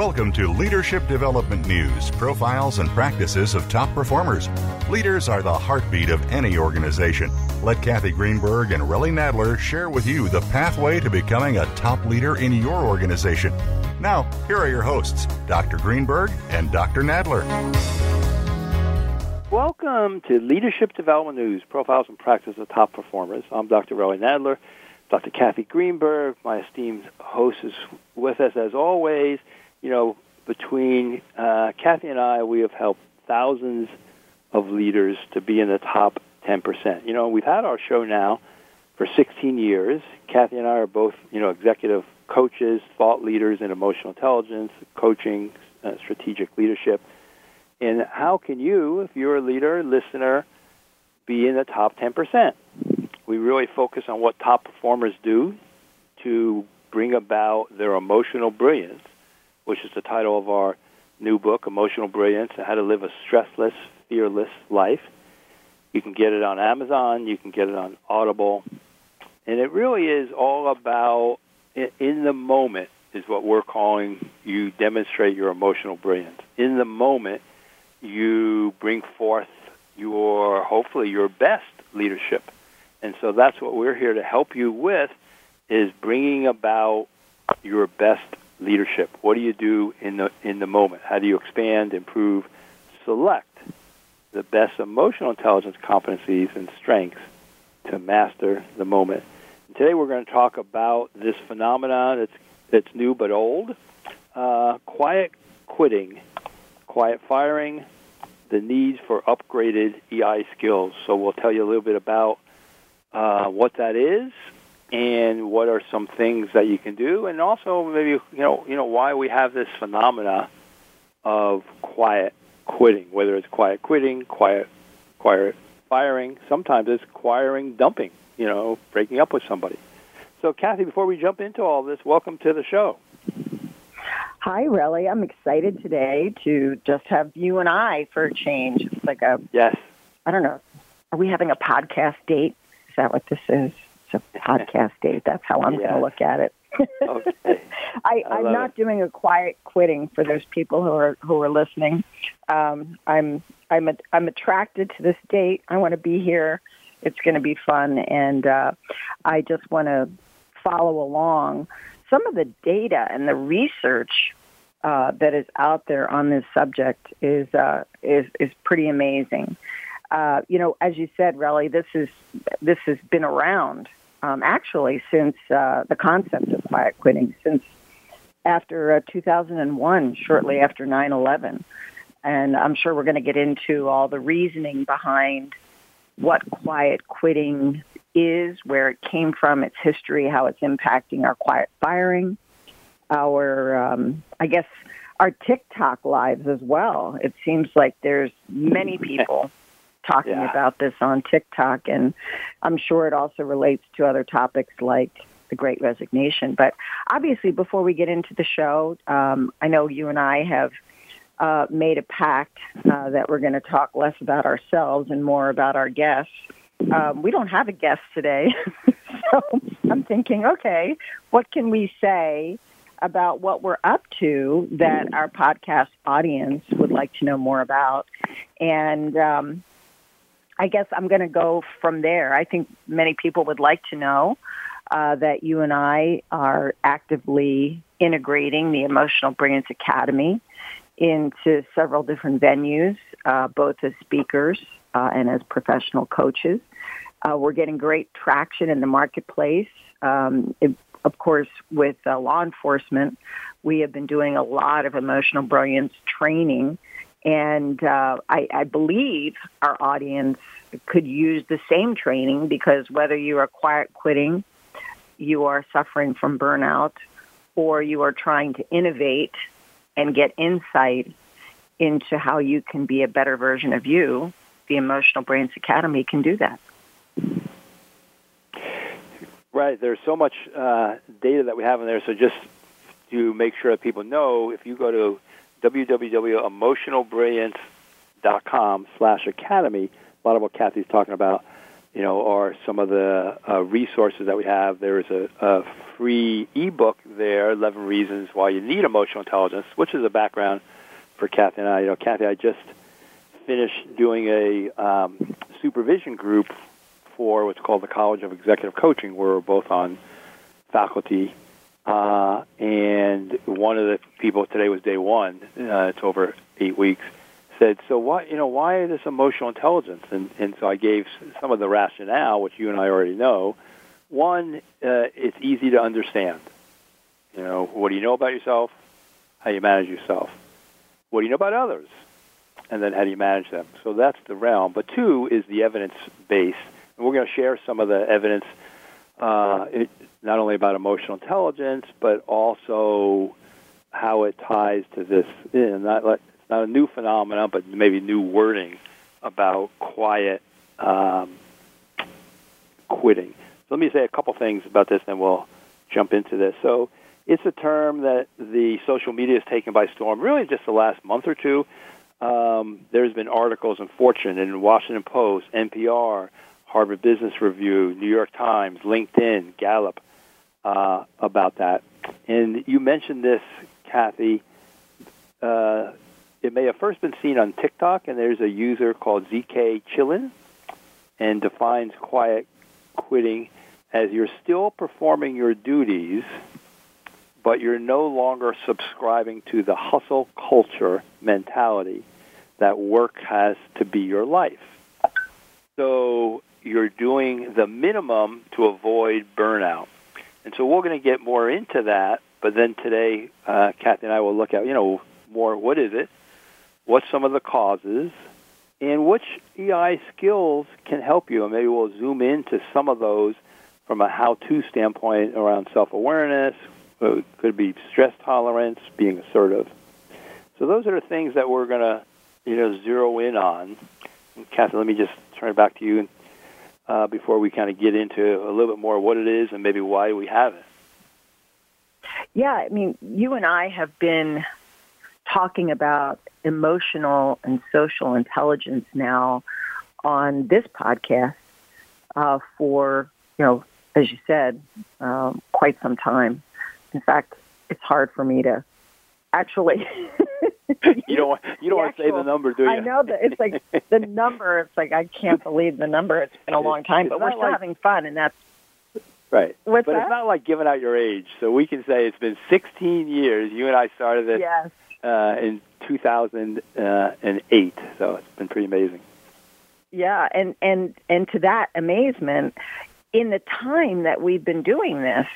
Welcome to Leadership Development News profiles and practices of top performers. Leaders are the heartbeat of any organization. Let Kathy Greenberg and Relly Nadler share with you the pathway to becoming a top leader in your organization. Now, here are your hosts, Dr. Greenberg and Dr. Nadler. Welcome to Leadership Development News profiles and practices of top performers. I'm Dr. Relly Nadler. Dr. Kathy Greenberg, my esteemed host, is with us as always you know, between uh, Kathy and I, we have helped thousands of leaders to be in the top 10%. You know, we've had our show now for 16 years. Kathy and I are both, you know, executive coaches, thought leaders in emotional intelligence, coaching, uh, strategic leadership. And how can you, if you're a leader, listener, be in the top 10%? We really focus on what top performers do to bring about their emotional brilliance which is the title of our new book, Emotional Brilliance How to Live a Stressless, Fearless Life. You can get it on Amazon, you can get it on Audible. And it really is all about in the moment is what we're calling you demonstrate your emotional brilliance. In the moment, you bring forth your hopefully your best leadership. And so that's what we're here to help you with is bringing about your best leadership? What do you do in the in the moment? How do you expand, improve, select the best emotional intelligence competencies and strengths to master the moment? And today we're going to talk about this phenomenon that's that's new but old: uh, quiet quitting, quiet firing, the need for upgraded EI skills. So we'll tell you a little bit about uh, what that is and what are some things that you can do, and also maybe you know you know why we have this phenomena of quiet quitting, whether it's quiet quitting, quiet quiet firing, sometimes it's quiring dumping, you know, breaking up with somebody. So, Kathy, before we jump into all this, welcome to the show. Hi, Relly. I'm excited today to just have you and I for a change. It's like a yes. I don't know. Are we having a podcast date? Is that what this is? It's a podcast date. That's how I'm going to look at it. okay. I, I am not it. doing a quiet quitting for those people who are who are listening. Um, I'm I'm a, I'm attracted to this date. I want to be here. It's going to be fun, and uh, I just want to follow along. Some of the data and the research uh, that is out there on this subject is uh, is is pretty amazing. Uh, you know, as you said, Relly, this is this has been around um, actually since uh, the concept of quiet quitting, since after uh, 2001, shortly after 9 11. And I'm sure we're going to get into all the reasoning behind what quiet quitting is, where it came from, its history, how it's impacting our quiet firing, our, um, I guess, our TikTok lives as well. It seems like there's many people talking yeah. about this on TikTok, and I'm sure it also relates to other topics like the Great Resignation. But obviously, before we get into the show, um, I know you and I have uh, made a pact uh, that we're going to talk less about ourselves and more about our guests. Um, we don't have a guest today, so I'm thinking, okay, what can we say? about what we're up to that our podcast audience would like to know more about. And um, I guess I'm going to go from there. I think many people would like to know uh, that you and I are actively integrating the Emotional Brilliance Academy into several different venues, uh, both as speakers uh, and as professional coaches. Uh, we're getting great traction in the marketplace. Um, it, of course, with uh, law enforcement, we have been doing a lot of emotional brilliance training and uh, I, I believe our audience could use the same training because whether you are quiet quitting, you are suffering from burnout, or you are trying to innovate and get insight into how you can be a better version of you, the Emotional Brains Academy can do that. Right. There's so much uh, data that we have in there. So just to make sure that people know, if you go to www.emotionalbrilliance.com slash academy. A lot of what Kathy's talking about. you know, are some of the uh, resources that we have. There is a, a free ebook there, 11 Reasons Why You Need Emotional Intelligence, which is a background for Kathy and I. You know, Kathy, I just finished doing a um, supervision group for what's called the College of Executive Coaching, where we're both on faculty. Uh, and one of the people today was day one. Uh, it's over eight weeks said, "So why, you know, why this emotional intelligence?" And and so I gave some of the rationale, which you and I already know. One, uh, it's easy to understand. You know, what do you know about yourself? How you manage yourself? What do you know about others? And then how do you manage them? So that's the realm. But two is the evidence base, and we're going to share some of the evidence, uh, it, not only about emotional intelligence, but also how it ties to this. Not like not a new phenomenon, but maybe new wording about quiet um, quitting. So let me say a couple things about this, and we'll jump into this. So it's a term that the social media has taken by storm, really just the last month or two. Um, there's been articles in Fortune and Washington Post, NPR, Harvard Business Review, New York Times, LinkedIn, Gallup uh, about that. And you mentioned this, Kathy. Uh, it may have first been seen on TikTok, and there's a user called ZK Chillin, and defines quiet quitting as you're still performing your duties, but you're no longer subscribing to the hustle culture mentality that work has to be your life. So you're doing the minimum to avoid burnout. And so we're going to get more into that, but then today, uh, Kathy and I will look at, you know, more what is it? what's some of the causes, and which EI skills can help you. And maybe we'll zoom into some of those from a how-to standpoint around self-awareness. It could be stress tolerance, being assertive. So those are the things that we're going to, you know, zero in on. And Kathy, let me just turn it back to you uh, before we kind of get into a little bit more what it is and maybe why we have it. Yeah, I mean, you and I have been talking about emotional and social intelligence now on this podcast uh, for, you know, as you said, um, quite some time. In fact, it's hard for me to actually. you don't want you don't want to say the number, do you? I know that it's like the number. It's like I can't believe the number. It's been a long time, but we're still like, having fun, and that's right. What's but that? it's not like giving out your age, so we can say it's been 16 years. You and I started this yes uh, in 2008. So it's been pretty amazing. Yeah, and and and to that amazement, in the time that we've been doing this,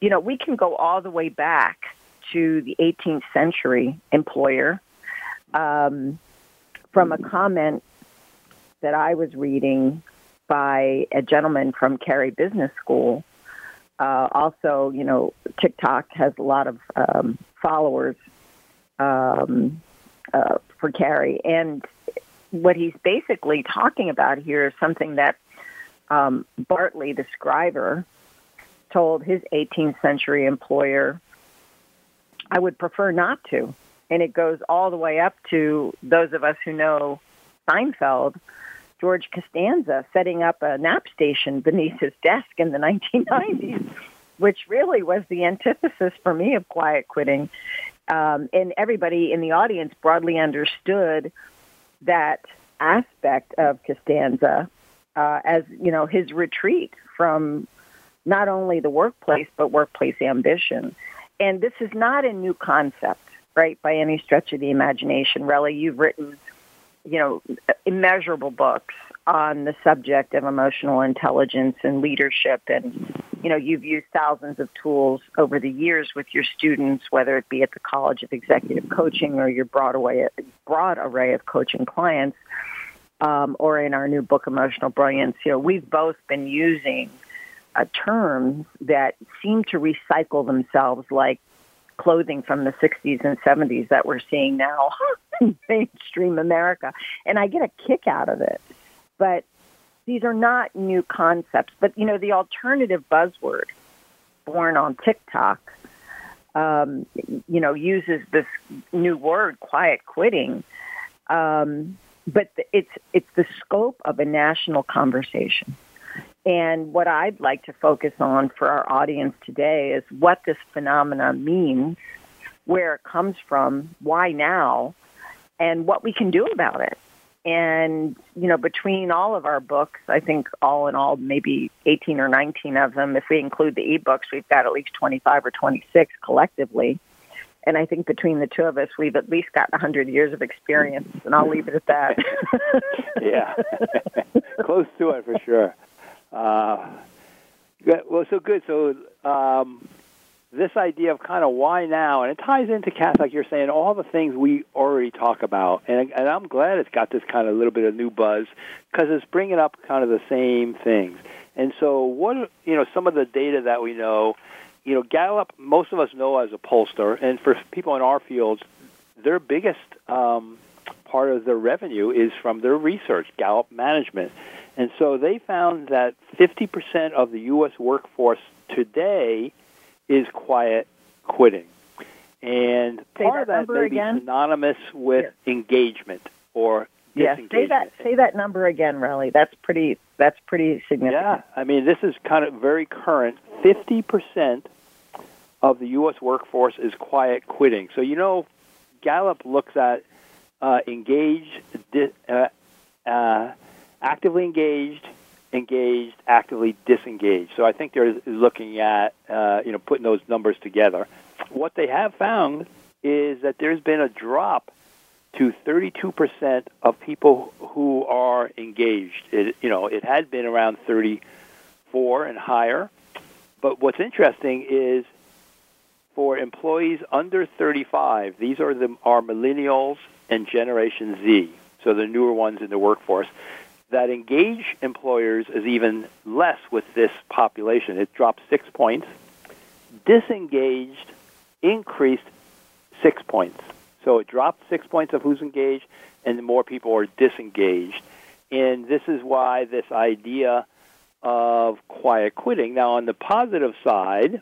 you know, we can go all the way back to the 18th century employer um, from a comment that I was reading by a gentleman from Carey Business School. Uh, also, you know, TikTok has a lot of um, followers um, uh, for Carey. And what he's basically talking about here is something that um, Bartleby, the Scrivener, told his 18th century employer, I would prefer not to. And it goes all the way up to those of us who know Seinfeld, George Costanza setting up a nap station beneath his desk in the 1990s, which really was the antithesis for me of quiet quitting um, and everybody in the audience broadly understood that aspect of Costanza uh, as you know his retreat from not only the workplace but workplace ambition. And this is not a new concept, right? By any stretch of the imagination, Relly, you've written you know immeasurable books on the subject of emotional intelligence and leadership and you know you've used thousands of tools over the years with your students whether it be at the college of executive coaching or your broad array broad array of coaching clients um, or in our new book emotional brilliance you know we've both been using uh, terms that seem to recycle themselves like clothing from the 60s and 70s that we're seeing now in mainstream America. And I get a kick out of it but these are not new concepts. But, you know, the alternative buzzword born on TikTok, um, you know, uses this new word, quiet quitting. Um, but it's it's the scope of a national conversation. And what I'd like to focus on for our audience today is what this phenomenon means, where it comes from, why now, and what we can do about it. And, you know, between all of our books, I think all in all, maybe 18 or 19 of them, if we include the ebooks, we've got at least 25 or 26 collectively. And I think between the two of us, we've at least got 100 years of experience, and I'll leave it at that. yeah, close to it for sure. Uh, well, so good. So, um, this idea of kind of why now, and it ties into Kath, like you're saying, all the things we already talk about, and, and I'm glad it's got this kind of little bit of new buzz because it's bringing up kind of the same things. And so, what you know, some of the data that we know, you know, Gallup, most of us know as a pollster, and for people in our fields, their biggest um, part of their revenue is from their research, Gallup Management. And so they found that 50% of the U.S. workforce today is quiet quitting. And say part that of that may again. be synonymous with yes. engagement or yes. Say that. Say that number again, Relly. That's pretty. That's pretty significant. Yeah, I mean this is kind of very current. Fifty percent of the U.S. workforce is quiet quitting. So you know, Gallup looks at uh, engaged, uh, uh, actively engaged, engaged, actively disengaged. So I think they're looking at uh, you know putting those numbers together. What they have found is that there's been a drop to 32% of people who are engaged. It, you know, it had been around 34 and higher. But what's interesting is for employees under 35, these are the are millennials and Generation Z, so the newer ones in the workforce that engage employers is even less with this population. It dropped six points. Disengaged increased six points. So it dropped six points of who's engaged, and more people are disengaged. And this is why this idea of quiet quitting. Now, on the positive side,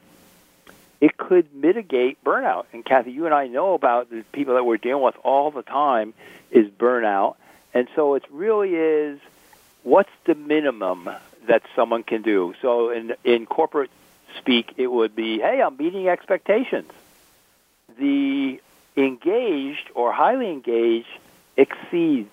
it could mitigate burnout. And Kathy, you and I know about the people that we're dealing with all the time is burnout. And so it really is what's the minimum that someone can do? So in in corporate speak, it would be, hey, I'm meeting expectations. The engaged or highly engaged exceed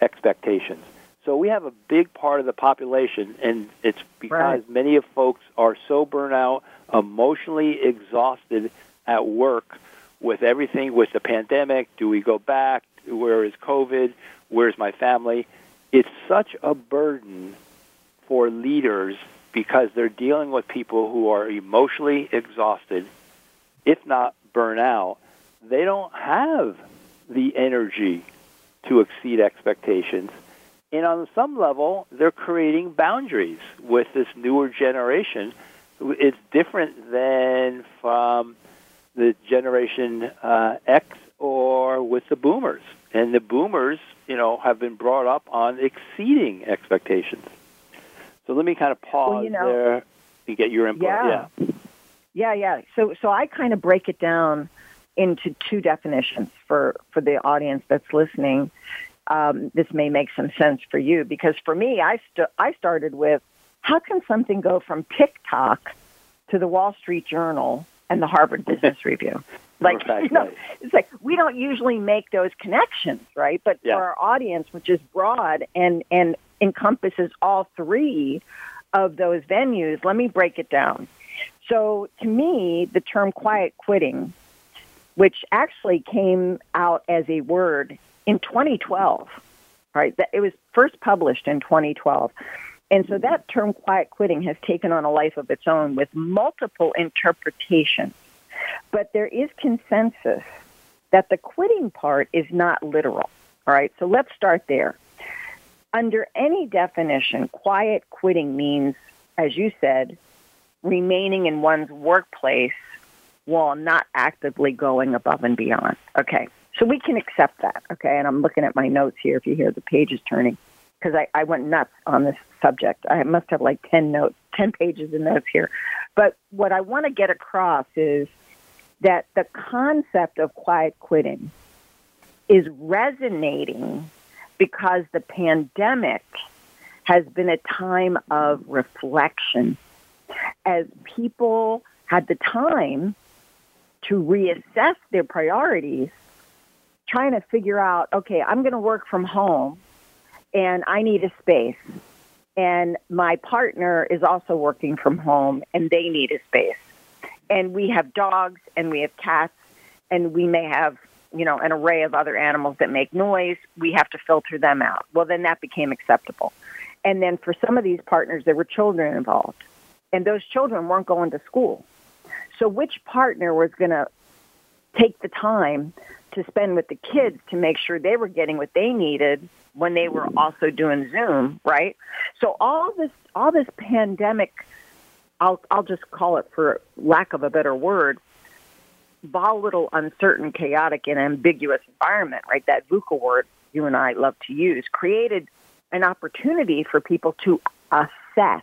expectations. So we have a big part of the population, and it's because right. many of folks are so burnt out, emotionally exhausted at work with everything, with the pandemic. Do we go back? Where is COVID? Where's my family? It's such a burden for leaders because they're dealing with people who are emotionally exhausted, if not burnout. They don't have the energy to exceed expectations. And on some level, they're creating boundaries with this newer generation. It's different than from the generation uh, X or with the boomers. And the boomers you know, have been brought up on exceeding expectations. So let me kind of pause well, you know, there and get your input. Yeah. yeah. Yeah, yeah. So so I kind of break it down into two definitions for for the audience that's listening. Um, this may make some sense for you because for me, I st- I started with how can something go from TikTok to the Wall Street Journal and the Harvard Business Review? Like, right, you know, right. it's like we don't usually make those connections, right? But Yeah. for our audience, which is broad and and encompasses all three of those venues, let me break it down. So, to me, the term quiet quitting, which actually came out as a word in 2012, right? That it was first published in 2012. And so that term quiet quitting has taken on a life of its own with multiple interpretations. But there is consensus that the quitting part is not literal. All right, so let's start there. Under any definition, quiet quitting means, as you said, remaining in one's workplace while not actively going above and beyond. Okay, so we can accept that. Okay, and I'm looking at my notes here if you hear the pages turning because I, I went nuts on this subject. I must have like 10 notes, 10 pages of notes here. But what I want to get across is that the concept of quiet quitting is resonating because the pandemic has been a time of reflection as people had the time to reassess their priorities, trying to figure out, okay, I'm going to work from home and I need a space. And my partner is also working from home and they need a space. And we have dogs and we have cats and we may have, you know, an array of other animals that make noise. We have to filter them out. Well, then that became acceptable. And then for some of these partners, there were children involved. And those children weren't going to school. So which partner was going to take the time to spend with the kids to make sure they were getting what they needed when they were also doing Zoom, right? So all this all this pandemic I'll I'll just call it for lack of a better word, volatile, uncertain, chaotic and ambiguous environment, right? That VUCA word you and I love to use, created an opportunity for people to assess,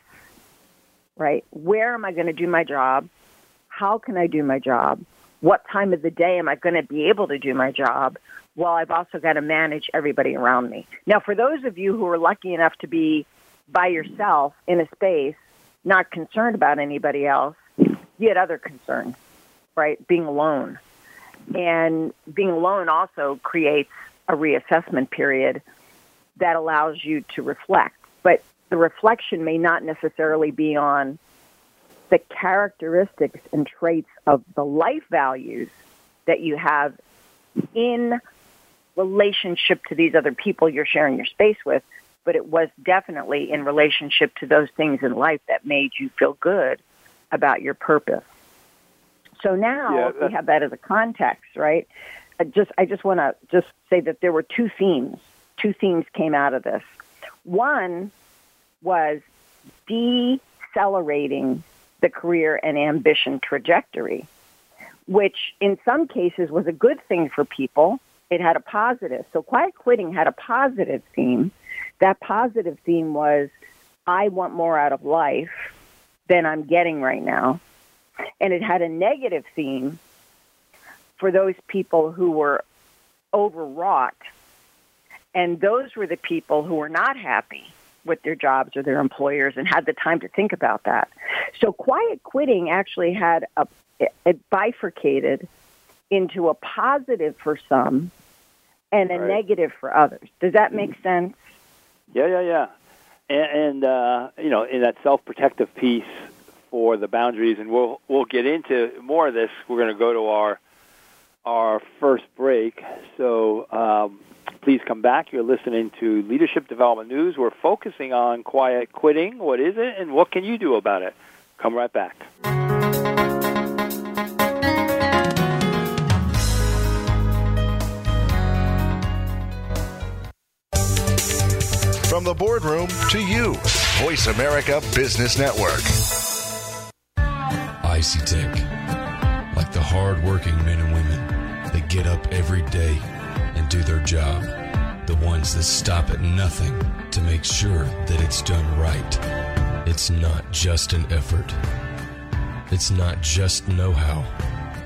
right? Where am I going to do my job? How can I do my job? What time of the day am I going to be able to do my job? Well, I've also got to manage everybody around me. Now, for those of you who are lucky enough to be by yourself in a space, not concerned about anybody else, you had other concerns, right? Being alone. And being alone also creates a reassessment period that allows you to reflect. But the reflection may not necessarily be on the characteristics and traits of the life values that you have in relationship to these other people you're sharing your space with, but it was definitely in relationship to those things in life that made you feel good about your purpose. So now yeah, we have that as a context, right? I just I just want to just say that there were two themes. Two themes came out of this. One was decelerating the career and ambition trajectory, which in some cases was a good thing for people. It had a positive. So quiet quitting had a positive theme. That positive theme was I want more out of life than I'm getting right now. And it had a negative theme for those people who were overwrought. And those were the people who were not happy with their jobs or their employers and had the time to think about that. So quiet quitting actually had a it bifurcated into a positive for some and a right. negative for others. Does that make mm-hmm. sense? Yeah, yeah, yeah. And, and uh, you know, in that self-protective piece for the boundaries, and we'll we'll get into more of this. We're going to go to our our first break. So um, please come back. You're listening to Leadership Development News. We're focusing on quiet quitting. What is it, and what can you do about it? Come right back. From the boardroom to you, Voice America Business Network. ICTech, like the hard-working men and women that get up every day and do their job, the ones that stop at nothing to make sure that it's done right. It's not just an effort. It's not just know-how.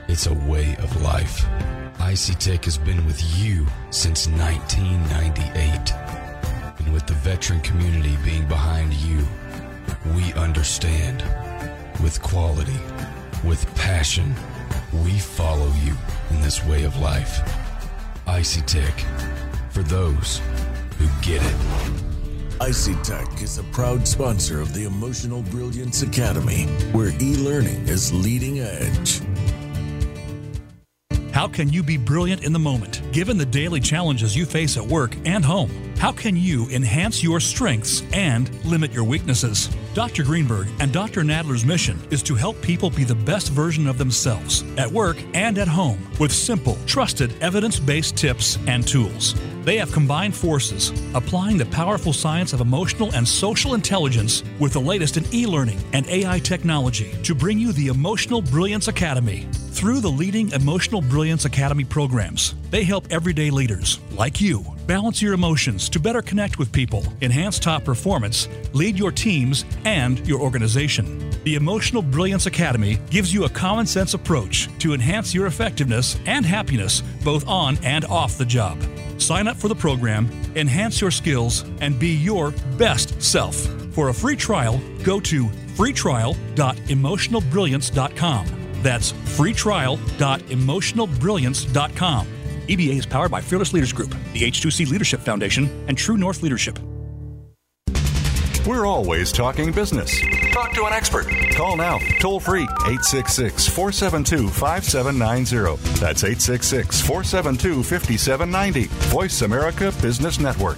It's a way of life. ICTech has been with you since 1998 and with the veteran community being behind you, we understand. With quality, with passion, we follow you in this way of life. Icy Tech, for those who get it. Icy Tech is a proud sponsor of the Emotional Brilliance Academy, where e learning is leading edge. How can you be brilliant in the moment, given the daily challenges you face at work and home? How can you enhance your strengths and limit your weaknesses? Dr. Greenberg and Dr. Nadler's mission is to help people be the best version of themselves at work and at home with simple, trusted, evidence based tips and tools. They have combined forces, applying the powerful science of emotional and social intelligence with the latest in e learning and AI technology to bring you the Emotional Brilliance Academy. Through the leading Emotional Brilliance Academy programs, they help everyday leaders, like you, Balance your emotions to better connect with people, enhance top performance, lead your teams and your organization. The Emotional Brilliance Academy gives you a common sense approach to enhance your effectiveness and happiness both on and off the job. Sign up for the program, enhance your skills, and be your best self. For a free trial, go to freetrial.emotionalbrilliance.com. That's freetrial.emotionalbrilliance.com. EBA is powered by Fearless Leaders Group, the H2C Leadership Foundation, and True North Leadership. We're always talking business. Talk to an expert. Call now, toll free, 866 472 5790. That's 866 472 5790. Voice America Business Network.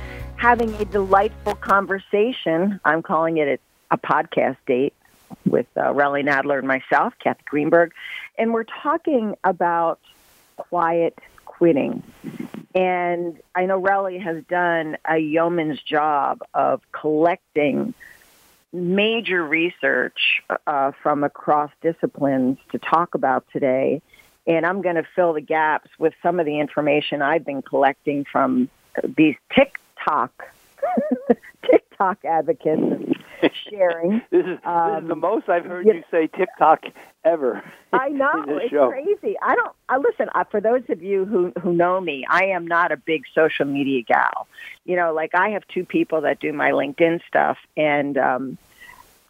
having a delightful conversation. I'm calling it a, a podcast date with uh, Nadler and myself, Kathy Greenberg, and we're talking about quiet quitting. And I know Relly has done a yeoman's job of collecting major research uh, from across disciplines to talk about today. And I'm going to fill the gaps with some of the information I've been collecting from these TikTok TikTok advocates sharing. this, is, um, this is the most I've heard you, you say TikTok ever. I know it's show. crazy. I don't. I listen. I, for those of you who who know me, I am not a big social media gal. You know, like I have two people that do my LinkedIn stuff, and um,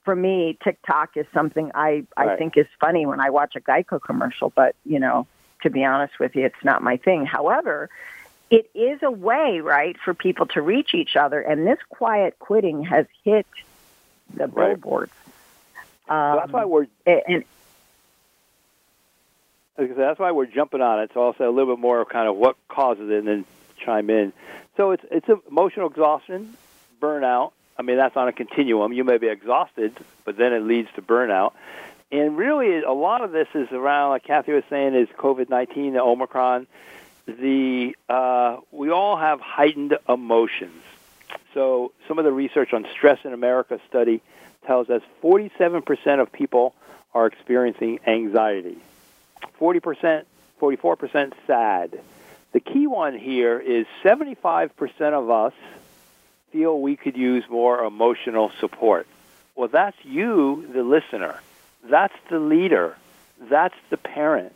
for me, TikTok is something I I right. think is funny when I watch a Geico commercial. But you know, to be honest with you, it's not my thing. However, it is a way, right, for people to reach each other, and this quiet quitting has hit the right. billboards. Um, so that's why we're and, that's why we're jumping on it. So I'll say a little bit more of kind of what causes it, and then chime in. So it's it's emotional exhaustion, burnout. I mean that's on a continuum. You may be exhausted, but then it leads to burnout. And really, a lot of this is around, like Kathy was saying, is COVID nineteen, the Omicron. The uh, we all have heightened emotions. So some of the research on stress in America study tells us 47% of people are experiencing anxiety. 40%, 44% sad. The key one here is 75% of us feel we could use more emotional support. Well, that's you, the listener. That's the leader. That's the parent.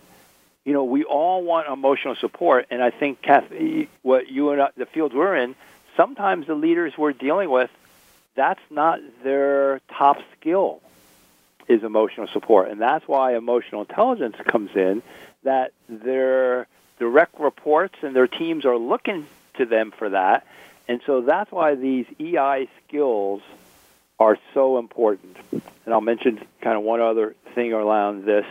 You know, we all want emotional support, and I think, Kathy, what you and I, the field we're in, sometimes the leaders we're dealing with, that's not their top skill is emotional support. And that's why emotional intelligence comes in, that their direct reports and their teams are looking to them for that. And so that's why these EI skills are so important. And I'll mention kind of one other thing around this.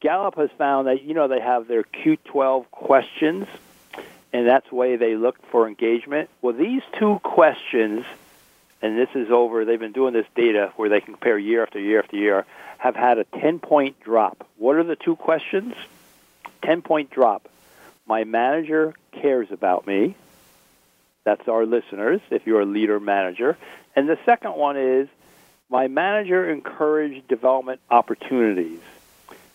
Gallup has found that, you know, they have their Q12 questions, and that's the way they look for engagement. Well, these two questions – and this is over, they've been doing this data where they compare year after year after year, have had a 10 point drop. What are the two questions? 10 point drop. My manager cares about me. That's our listeners, if you're a leader manager. And the second one is, my manager encouraged development opportunities.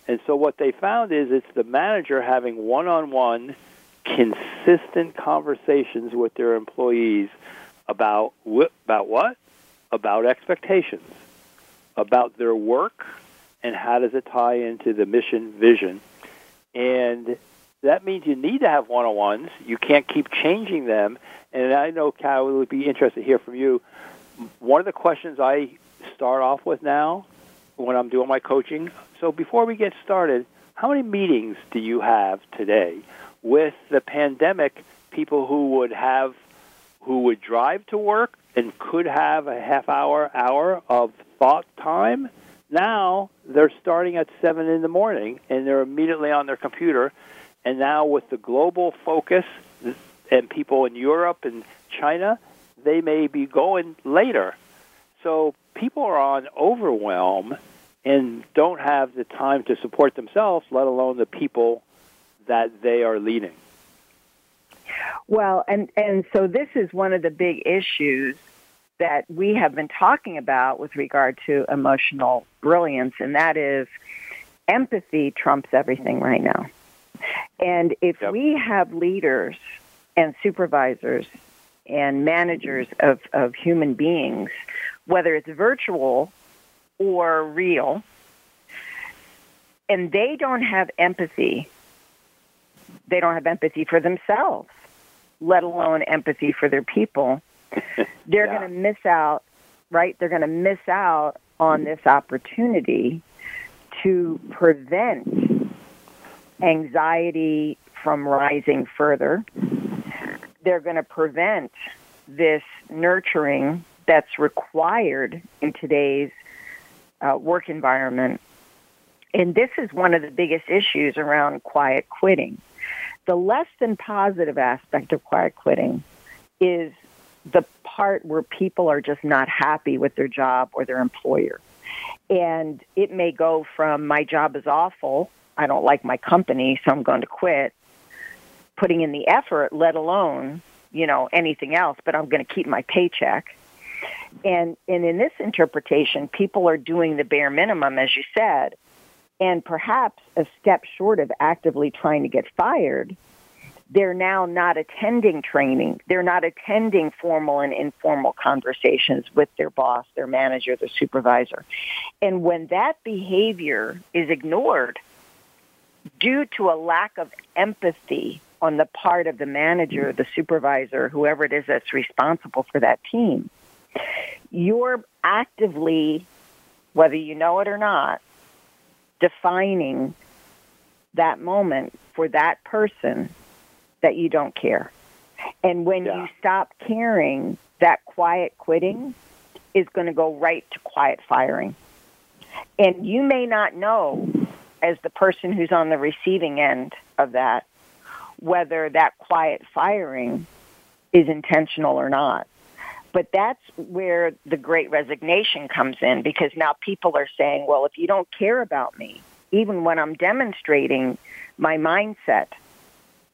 And so what they found is it's the manager having one on one, consistent conversations with their employees about wh- about what? About expectations, about their work, and how does it tie into the mission vision? And that means you need to have one-on-ones. You can't keep changing them. And I know Cal would be interested to hear from you. One of the questions I start off with now when I'm doing my coaching. So before we get started, how many meetings do you have today with the pandemic? People who would have who would drive to work and could have a half hour, hour of thought time, now they're starting at seven in the morning and they're immediately on their computer. And now with the global focus and people in Europe and China, they may be going later. So people are on overwhelm and don't have the time to support themselves, let alone the people that they are leading. Well, and and so this is one of the big issues that we have been talking about with regard to emotional brilliance, and that is empathy trumps everything right now. And if yep. we have leaders and supervisors and managers of, of human beings, whether it's virtual or real, and they don't have empathy, they don't have empathy for themselves, let alone empathy for their people, they're yeah. going to miss out, right? They're going to miss out on this opportunity to prevent anxiety from rising further. They're going to prevent this nurturing that's required in today's uh, work environment. And this is one of the biggest issues around quiet quitting. The less than positive aspect of quiet quitting is the part where people are just not happy with their job or their employer. And it may go from my job is awful, I don't like my company, so I'm going to quit, putting in the effort, let alone, you know, anything else, but I'm going to keep my paycheck. And and in this interpretation, people are doing the bare minimum as you said, and perhaps a step short of actively trying to get fired they're now not attending training. They're not attending formal and informal conversations with their boss, their manager, their supervisor. And when that behavior is ignored due to a lack of empathy on the part of the manager, the supervisor, whoever it is that's responsible for that team, you're actively, whether you know it or not, defining that moment for that person that you don't care. And when yeah. you stop caring, that quiet quitting is going to go right to quiet firing. And you may not know, as the person who's on the receiving end of that, whether that quiet firing is intentional or not. But that's where the great resignation comes in because now people are saying, well, if you don't care about me, even when I'm demonstrating my mindset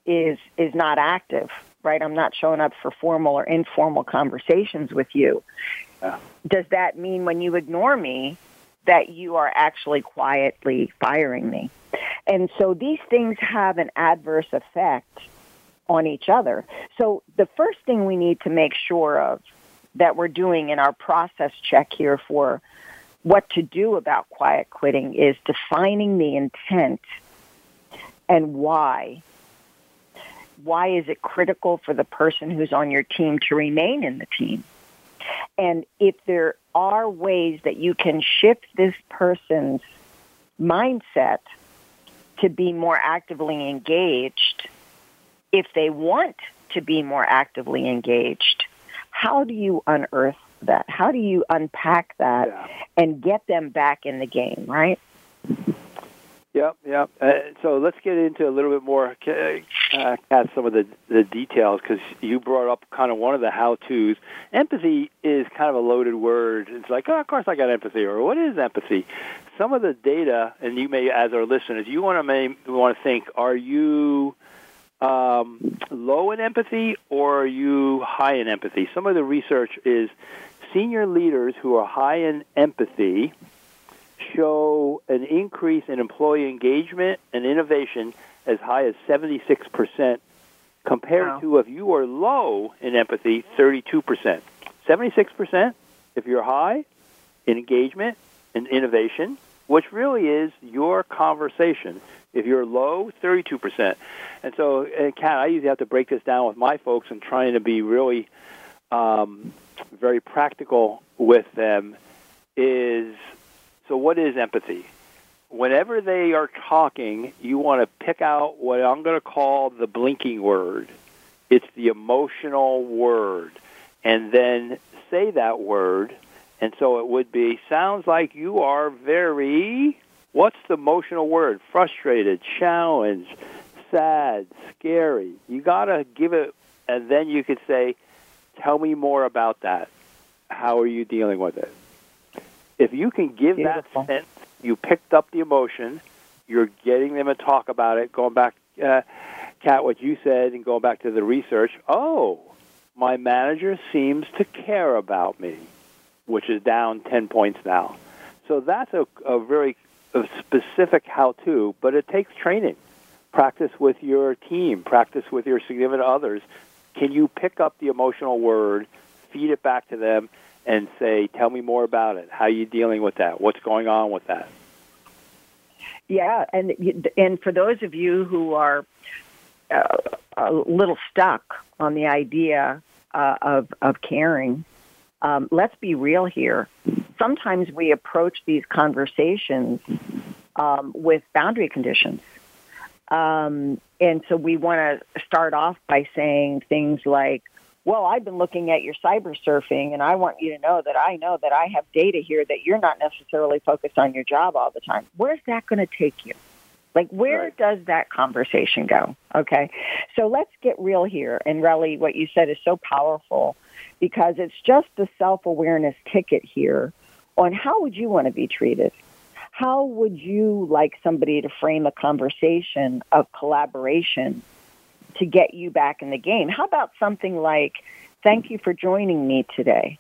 is is not active, right? I'm not showing up for formal or informal conversations with you. Yeah. Does that mean when you ignore me that you are actually quietly firing me? And so these things have an adverse effect on each other. So the first thing we need to make sure of that we're doing in our process check here for what to do about quiet quitting is defining the intent and why why is it critical for the person who's on your team to remain in the team? And if there are ways that you can shift this person's mindset to be more actively engaged, if they want to be more actively engaged, how do you unearth that? How do you unpack that yeah. and get them back in the game, right? Yep, yep. Uh, so let's get into a little bit more, uh, at some of the, the details, because you brought up kind of one of the how-tos. Empathy is kind of a loaded word. It's like, oh, of course I got empathy, or what is empathy? Some of the data, and you may, as our listeners, you want to may want to think: Are you um, low in empathy, or are you high in empathy? Some of the research is senior leaders who are high in empathy show an increase in employee engagement and innovation as high as 76% compared wow. to if you are low in empathy, 32%. 76% if you're high in engagement and innovation, which really is your conversation. If you're low, 32%. And so, and Kat, I usually have to break this down with my folks and trying to be really um, very practical with them is so, what is empathy? Whenever they are talking, you want to pick out what I'm going to call the blinking word. It's the emotional word. And then say that word And so it would be, sounds like you are very, what's the emotional word? Frustrated, challenged, sad, scary. You got to give it, and then you could say, tell me more about that. How are you dealing with it? If you can give Beautiful. that sense, you picked up the emotion, you're getting them to talk about it, going back, uh, Kat, what you said, and going back to the research. Oh, my manager seems to care about me, which is down 10 points now. So that's a, a very a specific how to, but it takes training. Practice with your team, practice with your significant others. Can you pick up the emotional word, feed it back to them, and say, Tell me more about it. How are you dealing with that? What's going on with that? Yeah, and and for those of you who are uh, a little stuck on the idea uh, of of caring, um, let's be real here. Sometimes we approach these conversations um, with boundary conditions, um, and so we want to start off by saying things like, well, I've been looking at your cyber surfing, and I want you to know that I know that I have data here that you're not necessarily focused on your job all the time. Where's that going to take you? Like, where Right. does that conversation go? Okay. So let's get real here. And really, what you said is so powerful because it's just the self awareness ticket here on how would you want to be treated? How would you like somebody to frame a conversation of collaboration to get you back in the game? How about something like, thank you for joining me today?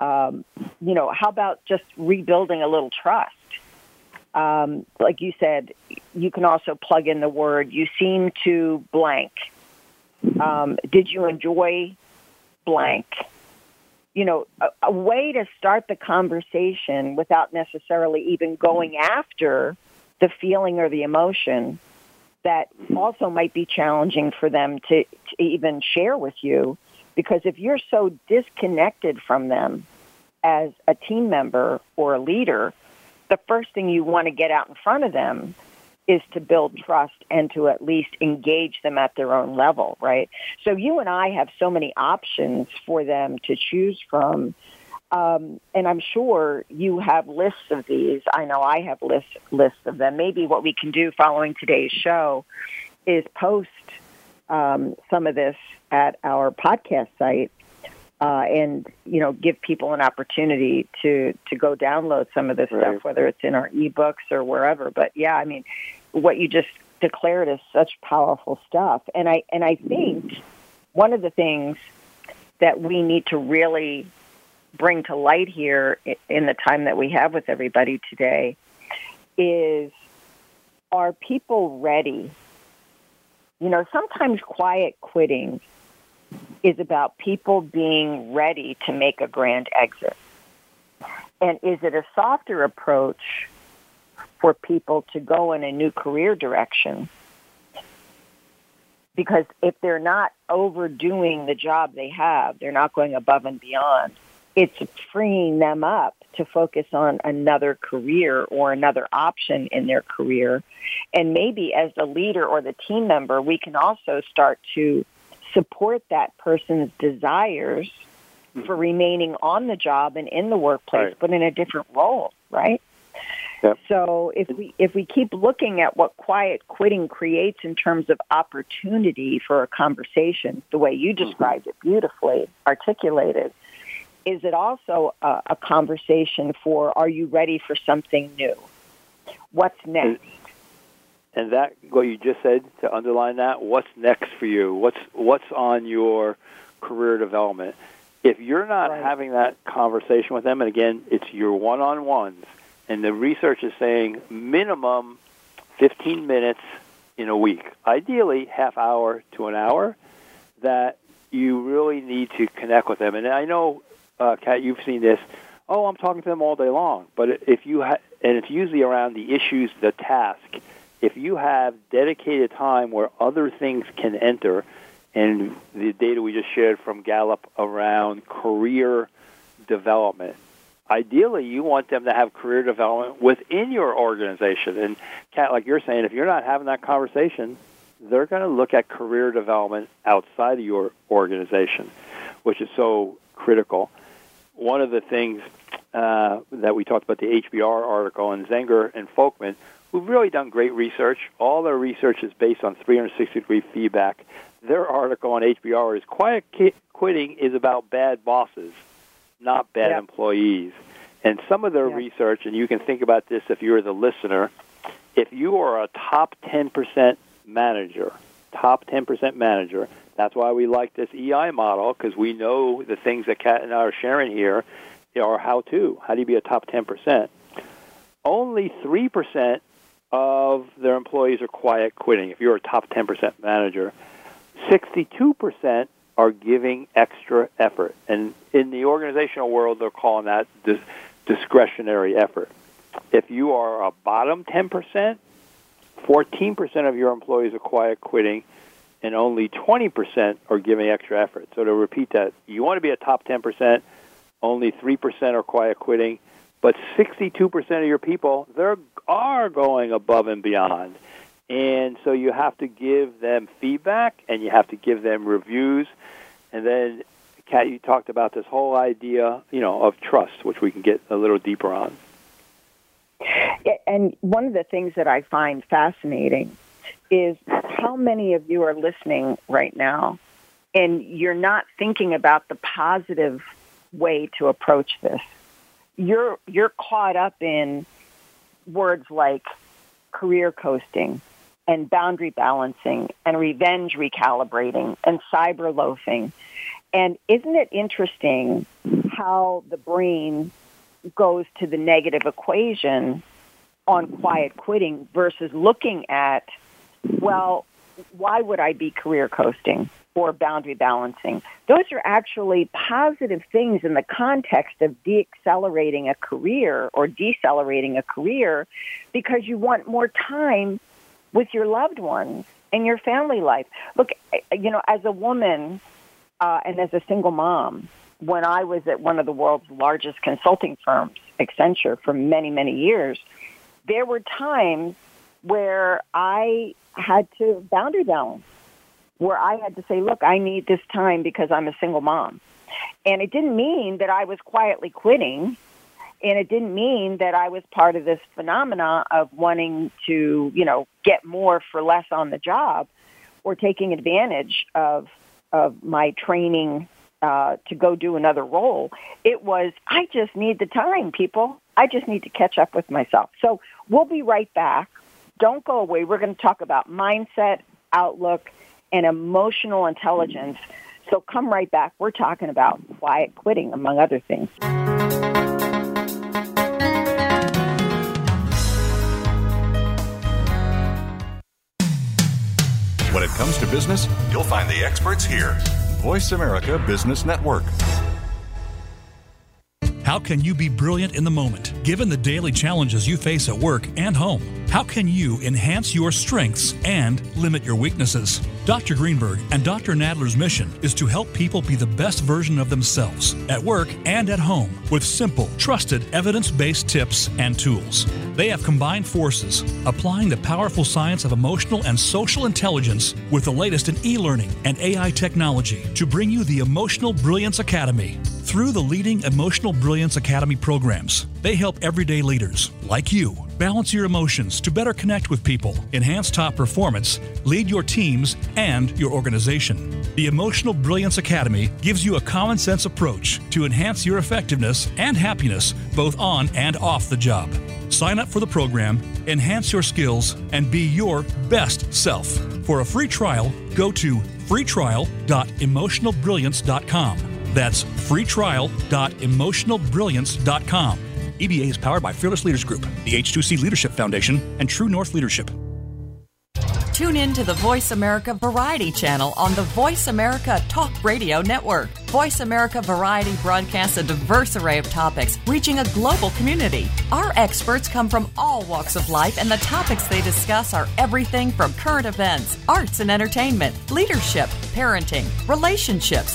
Um, you know, how about just rebuilding a little trust? Um, like you said, you can also plug in the word, you seem to blank. Um, did you enjoy blank? You know, a, a way to start the conversation without necessarily even going after the feeling or the emotion that also might be challenging for them to, to even share with you. Because if you're so disconnected from them as a team member or a leader, the first thing you want to get out in front of them is to build trust and to at least engage them at their own level, right? So you and I have so many options for them to choose from. Um, and I'm sure you have lists of these. I know I have lists lists of them. Maybe what we can do following today's show is post um, some of this at our podcast site uh, and you know give people an opportunity to to go download some of this Right. stuff, whether it's in our ebooks or wherever. But yeah, I mean, what you just declared is such powerful stuff, and I and I think one of the things that we need to really bring to light here in the time that we have with everybody today is are people ready? You know, sometimes quiet quitting is about people being ready to make a grand exit. And is it a softer approach for people to go in a new career direction? Because if they're not overdoing the job they have, they're not going above and beyond, it's freeing them up to focus on another career or another option in their career. And maybe as the leader or the team member, we can also start to support that person's desires mm-hmm. for remaining on the job and in the workplace, Right. but in a different role, right? Yep. So if we if we keep looking at what quiet quitting creates in terms of opportunity for a conversation, the way you mm-hmm. described it beautifully articulated, is it also a, a conversation for are you ready for something new? What's next? And that what you just said to underline that, what's next for you? What's what's on your career development? If you're not Right. having that conversation with them, and again, it's your one-on-ones, and the research is saying minimum 15 minutes in a week, ideally half hour to an hour, that you really need to connect with them. And I know, uh, Kat, you've seen this. Oh, I'm talking to them all day long. But if you ha- and it's usually around the issues, the task. If you have dedicated time where other things can enter, and the data we just shared from Gallup around career development, ideally you want them to have career development within your organization. And Kat, like you're saying, if you're not having that conversation, they're going to look at career development outside of your organization, which is so critical. one of the things uh, that we talked about the HBR article and Zenger and Folkman, who've really done great research. All their research is based on 360 degree feedback. Their article on HBR is quiet quitting is about bad bosses, not bad yep. employees. And some of their yep. research, and you can think about this if you're the listener, if you are a top 10% manager, top 10% manager, that's why we like this EI model because we know the things that Kat and I are sharing here are how to. How do you be a top 10%? Only 3% of their employees are quiet quitting. If you're a top 10% manager, 62% are giving extra effort. And in the organizational world, they're calling that dis- discretionary effort. If you are a bottom 10%, 14% of your employees are quiet quitting, and only 20% are giving extra effort. So to repeat that, you want to be a top 10%, only 3% are quiet quitting, but 62% of your people, they are going above and beyond. And so you have to give them feedback and you have to give them reviews. And then, Kat, you talked about this whole idea, you know, of trust, which we can get a little deeper on. And one of the things that I find fascinating is how many of you are listening right now and you're not thinking about the positive way to approach this. You're you're caught up in words like career coasting and boundary balancing and revenge recalibrating and cyber loafing. And isn't it interesting how the brain goes to the negative equation on quiet quitting versus looking at, well, why would I be career coasting or boundary balancing? Those are actually positive things in the context of deaccelerating a career or decelerating a career because you want more time with your loved ones and your family life. Look, you know, as a woman uh, and as a single mom, when I was at one of the world's largest consulting firms, Accenture, for many, many years, there were times where I had to boundary balance, where I had to say, look, I need this time because I'm a single mom. And it didn't mean that I was quietly quitting. And it didn't mean that I was part of this phenomena of wanting to, you know, get more for less on the job or taking advantage of of my training uh, to go do another role. It was, I just need the time, people. I just need to catch up with myself. So we'll be right back. Don't go away. We're going to talk about mindset, outlook, and emotional intelligence. So come right back. We're talking about quiet quitting, among other things. When it comes to business, you'll find the experts here. Voice America Business Network. How can you be brilliant in the moment, given the daily challenges you face at work and home? How can you enhance your strengths and limit your weaknesses? Dr. Greenberg and Dr. Nadler's mission is to help people be the best version of themselves at work and at home with simple, trusted, evidence based tips and tools. They have combined forces, applying the powerful science of emotional and social intelligence with the latest in e learning and AI technology to bring you the Emotional Brilliance Academy. Through the leading Emotional Brilliance Academy programs, they help everyday leaders, like you, balance your emotions to better connect with people, enhance top performance, lead your teams and your organization. The Emotional Brilliance Academy gives you a common sense approach to enhance your effectiveness and happiness both on and off the job. Sign up for the program, enhance your skills, and be your best self. For a free trial, go to freetrial.emotionalbrilliance.com. That's freetrial.emotionalbrilliance.com. EBA is powered by Fearless Leaders Group, the H2C Leadership Foundation, and True North Leadership. Tune in to the Voice America Variety channel on the Voice America Talk Radio Network. Voice America Variety broadcasts a diverse array of topics, reaching a global community. Our experts come from all walks of life, and the topics they discuss are everything from current events, arts and entertainment, leadership, parenting, relationships,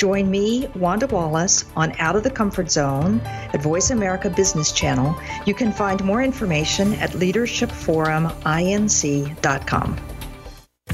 Join me, Wanda Wallace, on Out of the Comfort Zone at Voice America Business Channel. You can find more information at Leadership Forum INC com.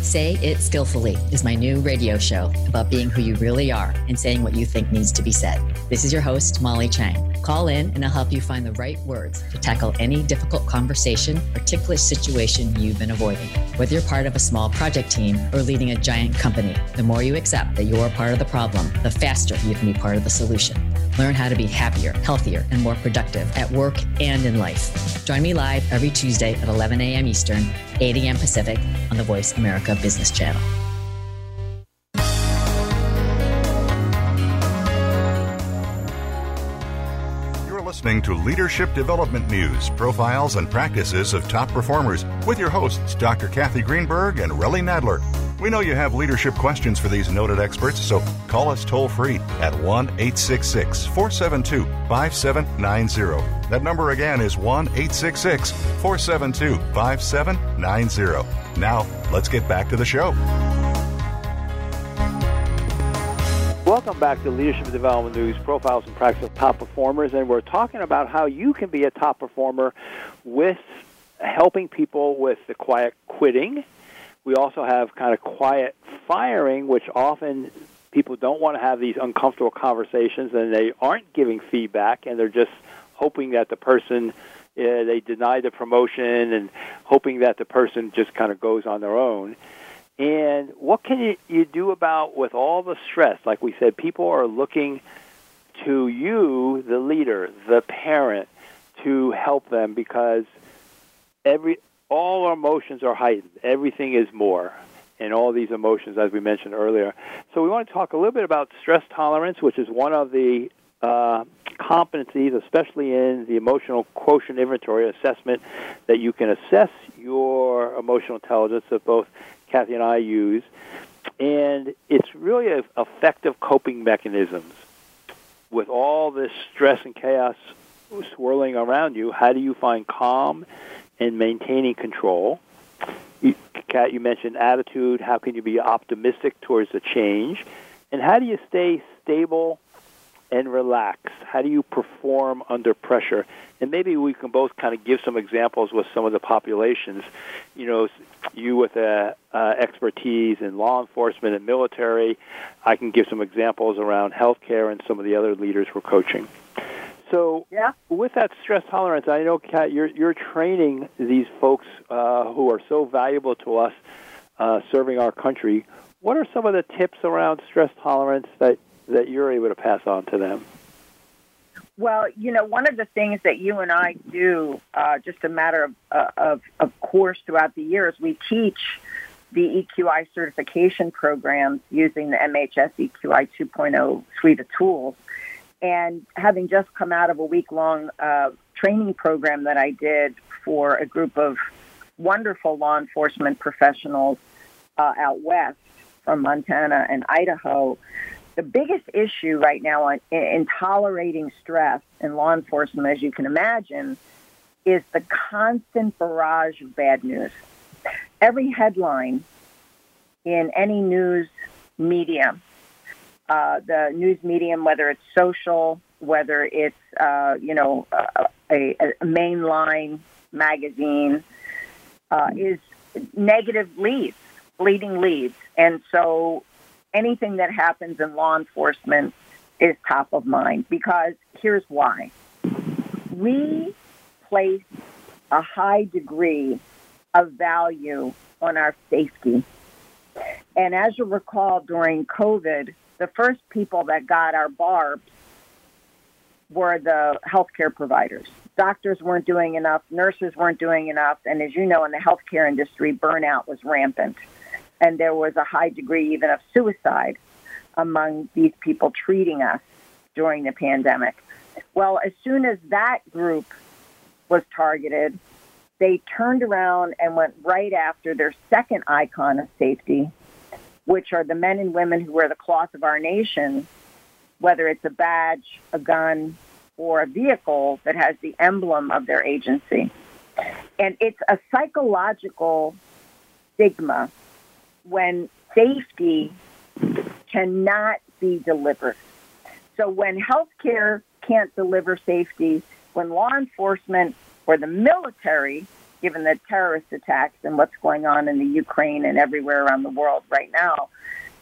Say It Skillfully is my new radio show about being who you really are and saying what you think needs to be said. This is your host, Molly Chang. Call in and I'll help you find the right words to tackle any difficult conversation or ticklish situation you've been avoiding. Whether you're part of a small project team or leading a giant company, the more you accept that you're part of the problem, the faster you can be part of the solution. Learn how to be happier, healthier, and more productive at work and in life. Join me live every Tuesday at 11 a.m. Eastern, 8 a.m. Pacific on the Voice America Business Channel. You're listening to Leadership Development News, profiles and practices of top performers with your hosts, Dr. Kathy Greenberg and Relly Nadler. We know you have leadership questions for these noted experts, so call us toll free at 1 866 472 5790. That number again is 1 866 472 5790. Now, let's get back to the show. Welcome back to Leadership Development News Profiles and Practice of Top Performers, and we're talking about how you can be a top performer with helping people with the quiet quitting we also have kind of quiet firing, which often people don't want to have these uncomfortable conversations and they aren't giving feedback and they're just hoping that the person uh, they deny the promotion and hoping that the person just kind of goes on their own. And what can you, you do about with all the stress? Like we said, people are looking to you, the leader, the parent, to help them because every all our emotions are heightened. Everything is more and all these emotions, as we mentioned earlier. So we want to talk a little bit about stress tolerance, which is one of the uh, competencies, especially in the emotional quotient inventory assessment, that you can assess your emotional intelligence that both Kathy and I use. And it's really a, effective coping mechanisms. With all this stress and chaos swirling around you, how do you find calm and maintaining control. You, Kat, you mentioned attitude. How can you be optimistic towards the change? And how do you stay stable and relax? How do you perform under pressure? And maybe we can both kind of give some examples with some of the populations. You know, you with uh, uh, expertise in law enforcement and military. I can give some examples around healthcare and some of the other leaders we're coaching. So, yeah. with that stress tolerance, I know, Kat, you're you're training these folks uh, who are so valuable to us, uh, serving our country. What are some of the tips around stress tolerance that that you're able to pass on to them? Well, you know, one of the things that you and I do, uh, just a matter of, uh, of, of course, throughout the years, we teach the EQI certification programs using the MHS EQI 2.0 suite of tools. And having just come out of a week long uh, training program that I did for a group of wonderful law enforcement professionals uh, out west from Montana and Idaho, the biggest issue right now in, in tolerating stress in law enforcement, as you can imagine, is the constant barrage of bad news. Every headline in any news medium uh, the news medium, whether it's social, whether it's uh, you know a, a, mainline magazine, uh, is negative leads, bleeding leads, and so anything that happens in law enforcement is top of mind because here's why: we place a high degree of value on our safety. And as you recall, during COVID, the first people that got our barbs were the healthcare providers. Doctors weren't doing enough, nurses weren't doing enough, and as you know, in the healthcare industry, burnout was rampant. And there was a high degree even of suicide among these people treating us during the pandemic. Well, as soon as that group was targeted, they turned around and went right after their second icon of safety, which are the men and women who wear the cloth of our nation, whether it's a badge, a gun, or a vehicle that has the emblem of their agency. And it's a psychological stigma when safety cannot be delivered. So when healthcare can't deliver safety, when law enforcement or the military, given the terrorist attacks and what's going on in the Ukraine and everywhere around the world right now,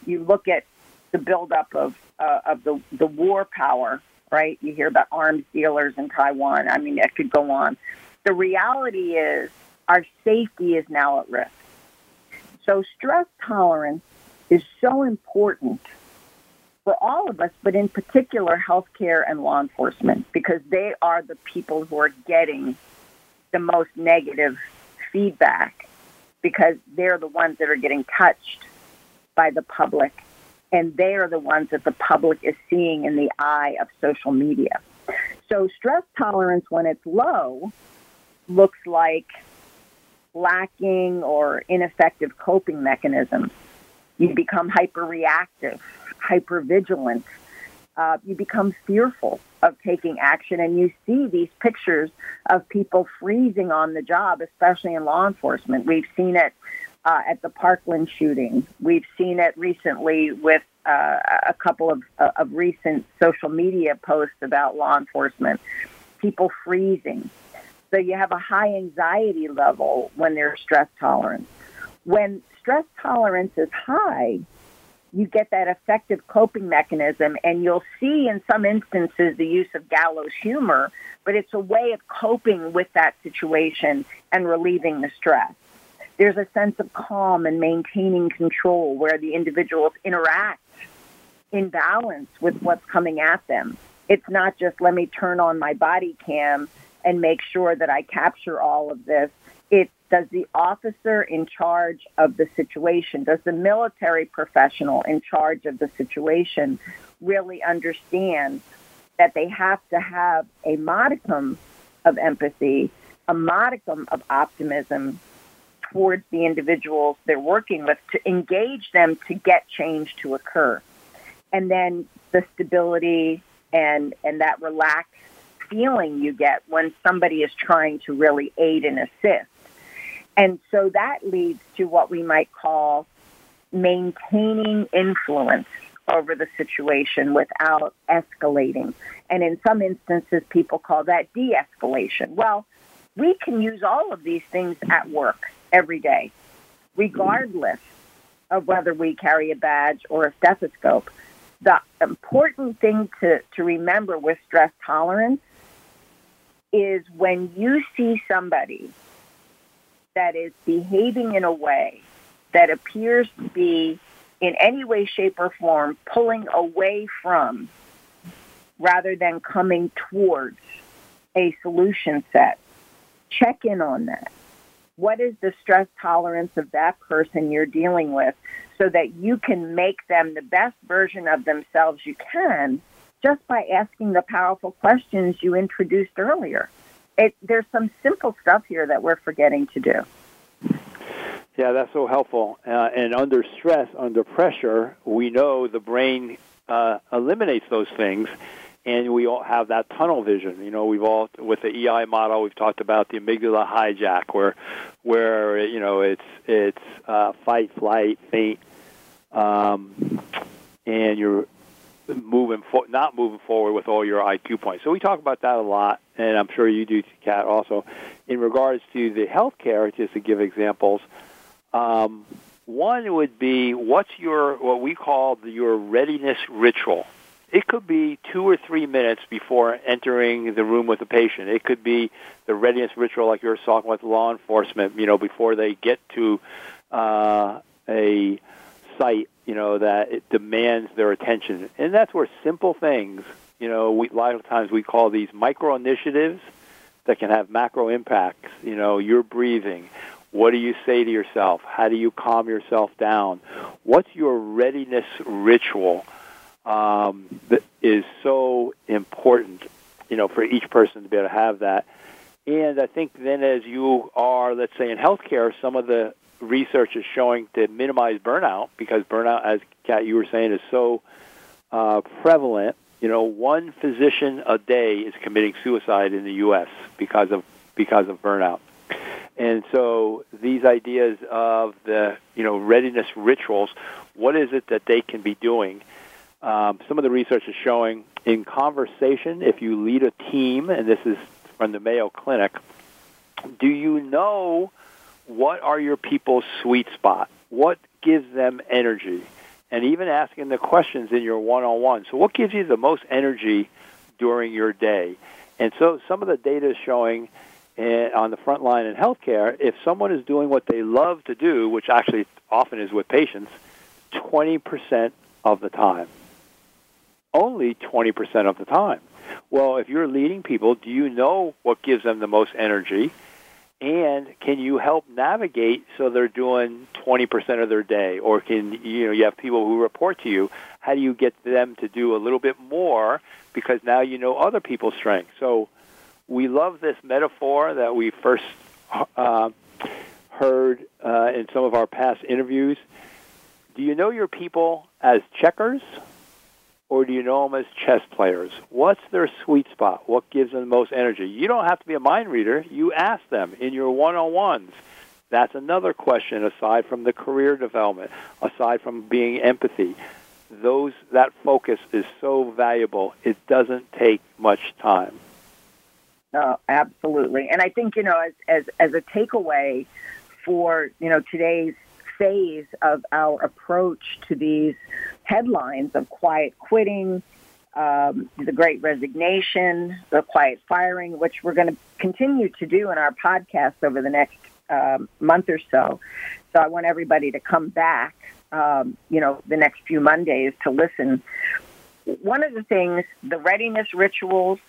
you look at the buildup of uh, of the the war power, right? You hear about arms dealers in Taiwan. I mean, it could go on. The reality is our safety is now at risk. So stress tolerance is so important for all of us, but in particular healthcare and law enforcement, because they are the people who are getting the most negative feedback because they're the ones that are getting touched by the public and they are the ones that the public is seeing in the eye of social media. So stress tolerance when it's low looks like lacking or ineffective coping mechanisms. You become hyperreactive, hypervigilant. Uh, you become fearful of taking action, and you see these pictures of people freezing on the job, especially in law enforcement. We've seen it uh, at the Parkland shooting. We've seen it recently with uh, a couple of, of recent social media posts about law enforcement. People freezing. So you have a high anxiety level when there's stress tolerance. When stress tolerance is high, you get that effective coping mechanism, and you'll see in some instances the use of gallows humor, but it's a way of coping with that situation and relieving the stress. There's a sense of calm and maintaining control where the individuals interact in balance with what's coming at them. It's not just let me turn on my body cam and make sure that I capture all of this. It's does the officer in charge of the situation, does the military professional in charge of the situation really understand that they have to have a modicum of empathy, a modicum of optimism towards the individuals they're working with to engage them to get change to occur. And then the stability and, and that relaxed feeling you get when somebody is trying to really aid and assist. And so that leads to what we might call maintaining influence over the situation without escalating. And in some instances, people call that de escalation. Well, we can use all of these things at work every day, regardless of whether we carry a badge or a stethoscope. The important thing to, to remember with stress tolerance is when you see somebody that is behaving in a way that appears to be in any way, shape, or form pulling away from rather than coming towards a solution set. Check in on that. What is the stress tolerance of that person you're dealing with so that you can make them the best version of themselves you can just by asking the powerful questions you introduced earlier? it, there's some simple stuff here that we're forgetting to do. Yeah, that's so helpful. Uh, and under stress, under pressure, we know the brain uh, eliminates those things, and we all have that tunnel vision. You know, we've all with the EI model, we've talked about the amygdala hijack, where where you know it's it's uh, fight, flight, faint, um, and you're moving fo- not moving forward with all your IQ points. So we talk about that a lot, and I'm sure you do, Kat, also. In regards to the healthcare, just to give examples, um, one would be what's your what we call the, your readiness ritual. It could be two or three minutes before entering the room with a patient. It could be the readiness ritual, like you're talking with law enforcement. You know, before they get to uh, a site you know, that it demands their attention. And that's where simple things, you know, we, a lot of times we call these micro initiatives that can have macro impacts. You know, you're breathing. What do you say to yourself? How do you calm yourself down? What's your readiness ritual um, that is so important, you know, for each person to be able to have that. And I think then, as you are, let's say, in healthcare, some of the research is showing to minimize burnout because burnout, as Kat you were saying, is so uh, prevalent. You know, one physician a day is committing suicide in the U.S. because of because of burnout. And so these ideas of the you know readiness rituals, what is it that they can be doing? Um, some of the research is showing in conversation, if you lead a team, and this is from the Mayo Clinic, do you know what are your people's sweet spot? What gives them energy? And even asking the questions in your one-on-one. So, what gives you the most energy during your day? And so, some of the data is showing uh, on the front line in healthcare, if someone is doing what they love to do, which actually often is with patients, 20% of the time. Only 20% of the time. Well, if you're leading people, do you know what gives them the most energy? And can you help navigate so they're doing 20% of their day? Or can you know you have people who report to you? How do you get them to do a little bit more because now you know other people's strengths? So we love this metaphor that we first uh, heard uh, in some of our past interviews. Do you know your people as checkers or do you know them as chess players? What's their sweet spot? What gives them the most energy? You don't have to be a mind reader. You ask them in your one-on-ones. That's another question aside from the career development, aside from being empathy. Those that focus is so valuable. It doesn't take much time. Oh, absolutely. And I think, you know, as, as, as a takeaway for, you know, today's phase of our approach to these headlines of quiet quitting, um, the great resignation, the quiet firing, which we're going to continue to do in our podcast over the next um, month or so. So I want everybody to come back, um, you know, the next few Mondays to listen. One of the things, the readiness rituals,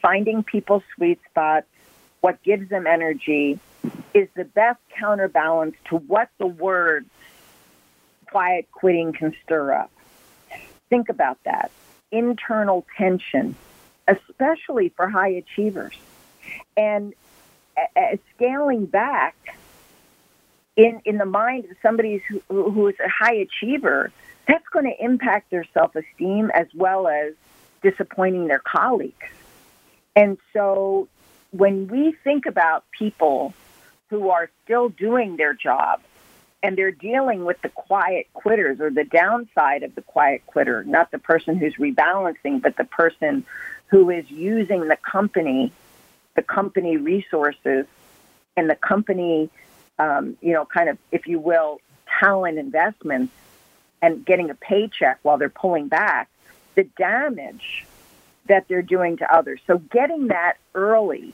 finding people's sweet spots, what gives them energy, is the best counterbalance to what the words quiet quitting can stir up. Think about that. Internal tension, especially for high achievers. And uh, scaling back in, in the mind of somebody who, who is a high achiever, that's going to impact their self esteem as well as disappointing their colleagues. And so when we think about people who are still doing their job and they're dealing with the quiet quitters or the downside of the quiet quitter, not the person who's rebalancing, but the person who is using the company, the company resources and the company, um, you know, kind of, if you will, talent investments and getting a paycheck while they're pulling back, the damage that they're doing to others. So getting that early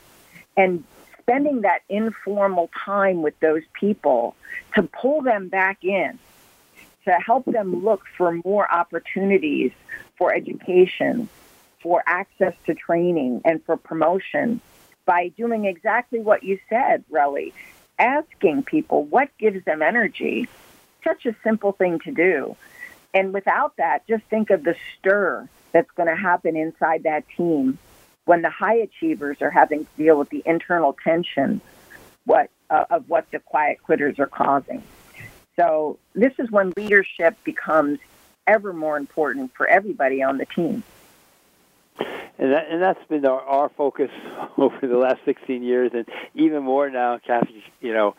and spending that informal time with those people to pull them back in, to help them look for more opportunities for education, for access to training, and for promotion by doing exactly what you said, Relly, asking people what gives them energy. Such a simple thing to do. And without that, just think of the stir that's going to happen inside that team when the high achievers are having to deal with the internal tension what uh, of what the quiet quitters are causing. So this is when leadership becomes ever more important for everybody on the team. And, that, and that's been our, our focus over the last 16 years, and even more now, Kathy. You know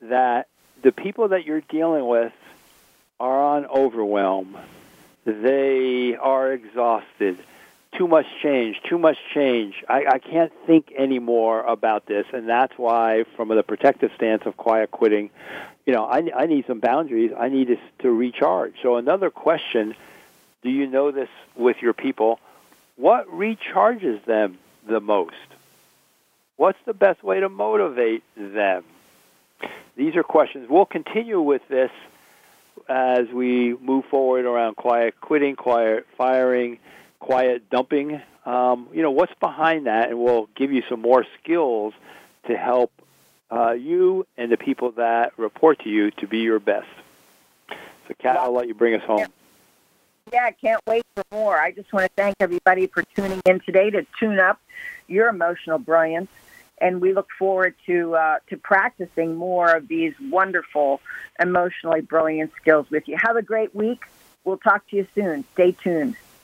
that the people that you're dealing with are on overwhelm they are exhausted. Too much change, too much change. I, I can't think anymore about this, and that's why, from the protective stance of quiet quitting, you know, I, I need some boundaries. I need to, to recharge. So, another question do you know this with your people? What recharges them the most? What's the best way to motivate them? These are questions. We'll continue with this as we move forward around quiet quitting, quiet firing, quiet dumping. Um, you know, what's behind that? And we'll give you some more skills to help uh, you and the people that report to you to be your best. So, Kat, I'll let you bring us home. Yeah, I can't wait for more. I just want to thank everybody for tuning in today to tune up your emotional brilliance. and we look forward to uh, to practicing more of these wonderful, emotionally brilliant skills with you. Have a great week. We'll talk to you soon. Stay tuned.